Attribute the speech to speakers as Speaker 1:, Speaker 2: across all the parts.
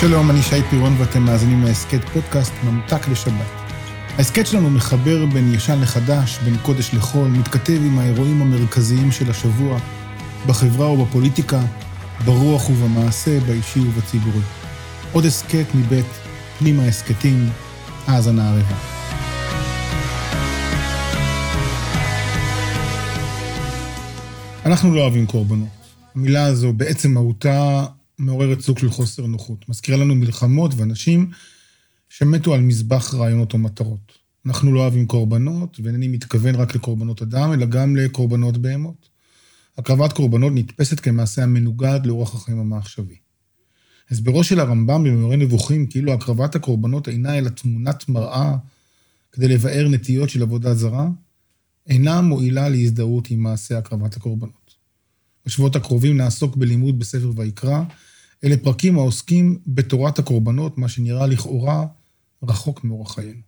Speaker 1: שלום, אני שי פירון ואתם מאזינים להסכת פודקאסט ממתק לשבת. ההסכת שלנו מחבר בין ישן לחדש, בין קודש לחול, מתכתב עם האירועים המרכזיים של השבוע, בחברה ובפוליטיקה, ברוח ובמעשה, באישי ובציבורי. עוד הסכת מבית פנימה הסכתים, האזנה ערבה. אנחנו לא אוהבים קורבנות. המילה הזו בעצם מהותה מעוררת סוג של חוסר נוחות. מזכירה לנו מלחמות ואנשים שמתו על מזבח רעיונות או מטרות. אנחנו לא אוהבים קורבנות, ואינני מתכוון רק לקורבנות אדם, אלא גם לקורבנות בהמות. הקרבת קורבנות נתפסת כמעשה המנוגד לאורח החיים המעכשווי. הסברו של הרמב"ם במאורי נבוכים כאילו הקרבת הקורבנות אינה אלא תמונת מראה כדי לבאר נטיות של עבודה זרה, אינה מועילה להזדהות עם מעשה הקרבת הקורבנות. בשבועות הקרובים נעסוק בלימוד בספר ויקרא, אלה פרקים העוסקים בתורת הקורבנות, מה שנראה לכאורה רחוק מאורח חיינו.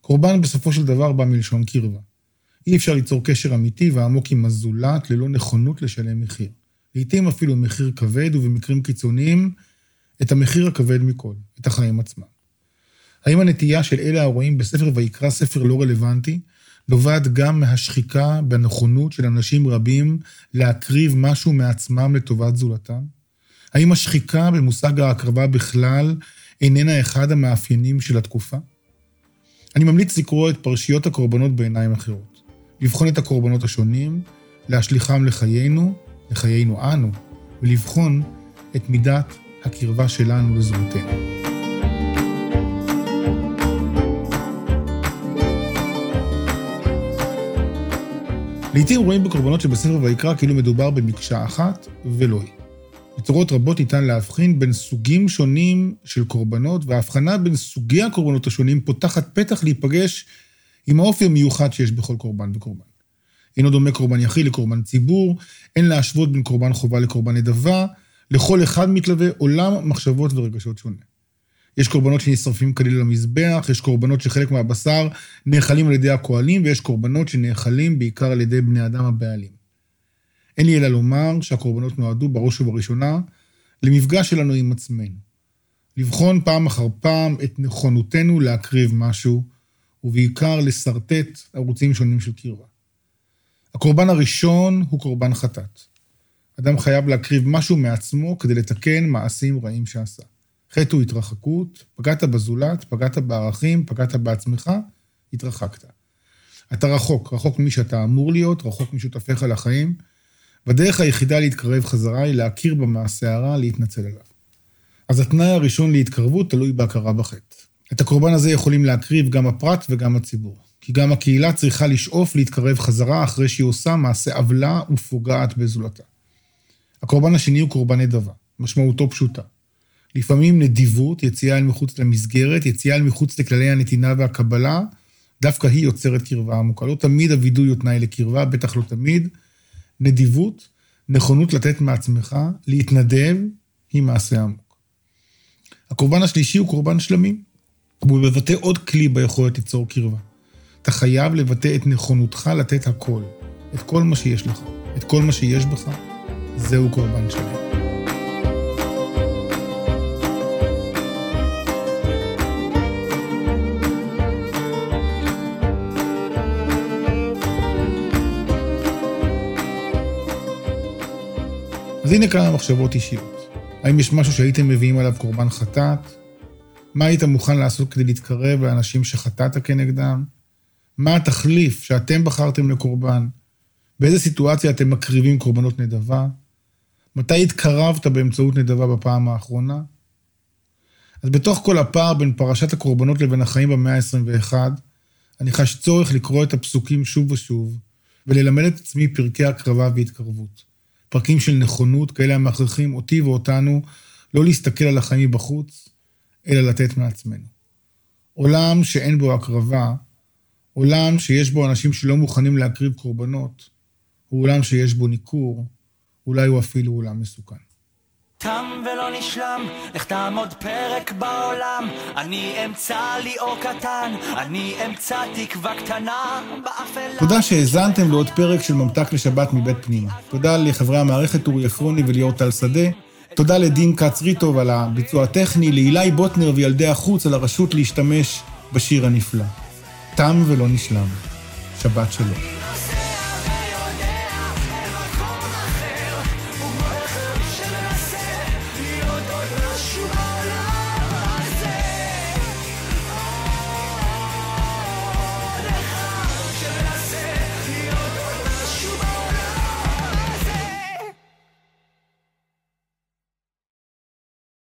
Speaker 1: קורבן בסופו של דבר בא מלשון קרבה. אי אפשר ליצור קשר אמיתי ועמוק עם הזולת ללא נכונות לשלם מחיר. לעתים אפילו מחיר כבד, ובמקרים קיצוניים, את המחיר הכבד מכל, את החיים עצמם. האם הנטייה של אלה הרואים בספר ויקרא ספר לא רלוונטי, נובעת גם מהשחיקה בנכונות של אנשים רבים להקריב משהו מעצמם לטובת זולתם? האם השחיקה במושג ההקרבה בכלל איננה אחד המאפיינים של התקופה? אני ממליץ לקרוא את פרשיות הקורבנות בעיניים אחרות, לבחון את הקורבנות השונים, להשליכם לחיינו, לחיינו אנו, ולבחון את מידת הקרבה שלנו לזהותנו. לעתים רואים בקורבנות שבספר ויקרא כאילו מדובר במקשה אחת, ולא היא. בצורות רבות ניתן להבחין בין סוגים שונים של קורבנות, וההבחנה בין סוגי הקורבנות השונים פותחת פתח להיפגש עם האופי המיוחד שיש בכל קורבן וקורבן. אינו דומה קורבן יחיד לקורבן ציבור, אין להשוות בין קורבן חובה לקורבן נדבה, לכל אחד מתלווה עולם מחשבות ורגשות שונה. יש קורבנות שנשרפים כליל למזבח, יש קורבנות שחלק מהבשר נאכלים על ידי הכוהלים, ויש קורבנות שנאכלים בעיקר על ידי בני אדם הבעלים. אין לי אלא לומר שהקורבנות נועדו בראש ובראשונה למפגש שלנו עם עצמנו. לבחון פעם אחר פעם את נכונותנו להקריב משהו, ובעיקר לשרטט ערוצים שונים של קרבה. הקורבן הראשון הוא קורבן חטאת. אדם חייב להקריב משהו מעצמו כדי לתקן מעשים רעים שעשה. חטא הוא התרחקות, פגעת בזולת, פגעת בערכים, פגעת בעצמך, התרחקת. אתה רחוק, רחוק ממי שאתה אמור להיות, רחוק משותפיך לחיים, והדרך היחידה להתקרב חזרה היא להכיר במעשה הרע, להתנצל עליו. אז התנאי הראשון להתקרבות תלוי בהכרה בחטא. את הקורבן הזה יכולים להקריב גם הפרט וגם הציבור. כי גם הקהילה צריכה לשאוף להתקרב חזרה אחרי שהיא עושה מעשה עוולה ופוגעת בזולתה. הקורבן השני הוא קורבן נדבה, משמעותו פשוטה. לפעמים נדיבות, יציאה אל מחוץ למסגרת, יציאה אל מחוץ לכללי הנתינה והקבלה, דווקא היא יוצרת קרבה עמוקה. לא תמיד הווידוי הוא תנאי לקרבה, בטח לא תמיד. נדיבות, נכונות לתת מעצמך, להתנדב, היא מעשה עמוק. הקורבן השלישי הוא קורבן שלמים, והוא מבטא עוד כלי ביכולת ליצור קרבה. אתה חייב לבטא את נכונותך לתת הכל, את כל מה שיש לך, את כל מה שיש בך, זהו קורבן שלם. אז הנה כמה מחשבות אישיות. האם יש משהו שהייתם מביאים עליו קורבן חטאת? מה היית מוכן לעשות כדי להתקרב לאנשים שחטאת כנגדם? מה התחליף שאתם בחרתם לקורבן? באיזה סיטואציה אתם מקריבים קורבנות נדבה? מתי התקרבת באמצעות נדבה בפעם האחרונה? אז בתוך כל הפער בין פרשת הקורבנות לבין החיים במאה ה-21, אני חש צורך לקרוא את הפסוקים שוב ושוב, וללמד את עצמי פרקי הקרבה והתקרבות. פרקים של נכונות, כאלה המכריחים אותי ואותנו לא להסתכל על החיים מבחוץ, אלא לתת מעצמנו. עולם שאין בו הקרבה, עולם שיש בו אנשים שלא מוכנים להקריב קורבנות, הוא עולם שיש בו ניכור, אולי הוא אפילו עולם מסוכן. תם ולא נשלם, לך תעמוד פרק בעולם, אני אמצא לי אור קטן, אני אמצא תקווה קטנה באפלה. תודה שהאזנתם לעוד פרק של ממתק לשבת מבית פנימה. תודה לחברי המערכת אורי עפרוני וליאור טל שדה. תודה לדין קצריטוב על הביצוע הטכני, לאילי בוטנר וילדי החוץ על הרשות להשתמש בשיר הנפלא. תם ולא נשלם. שבת שלום.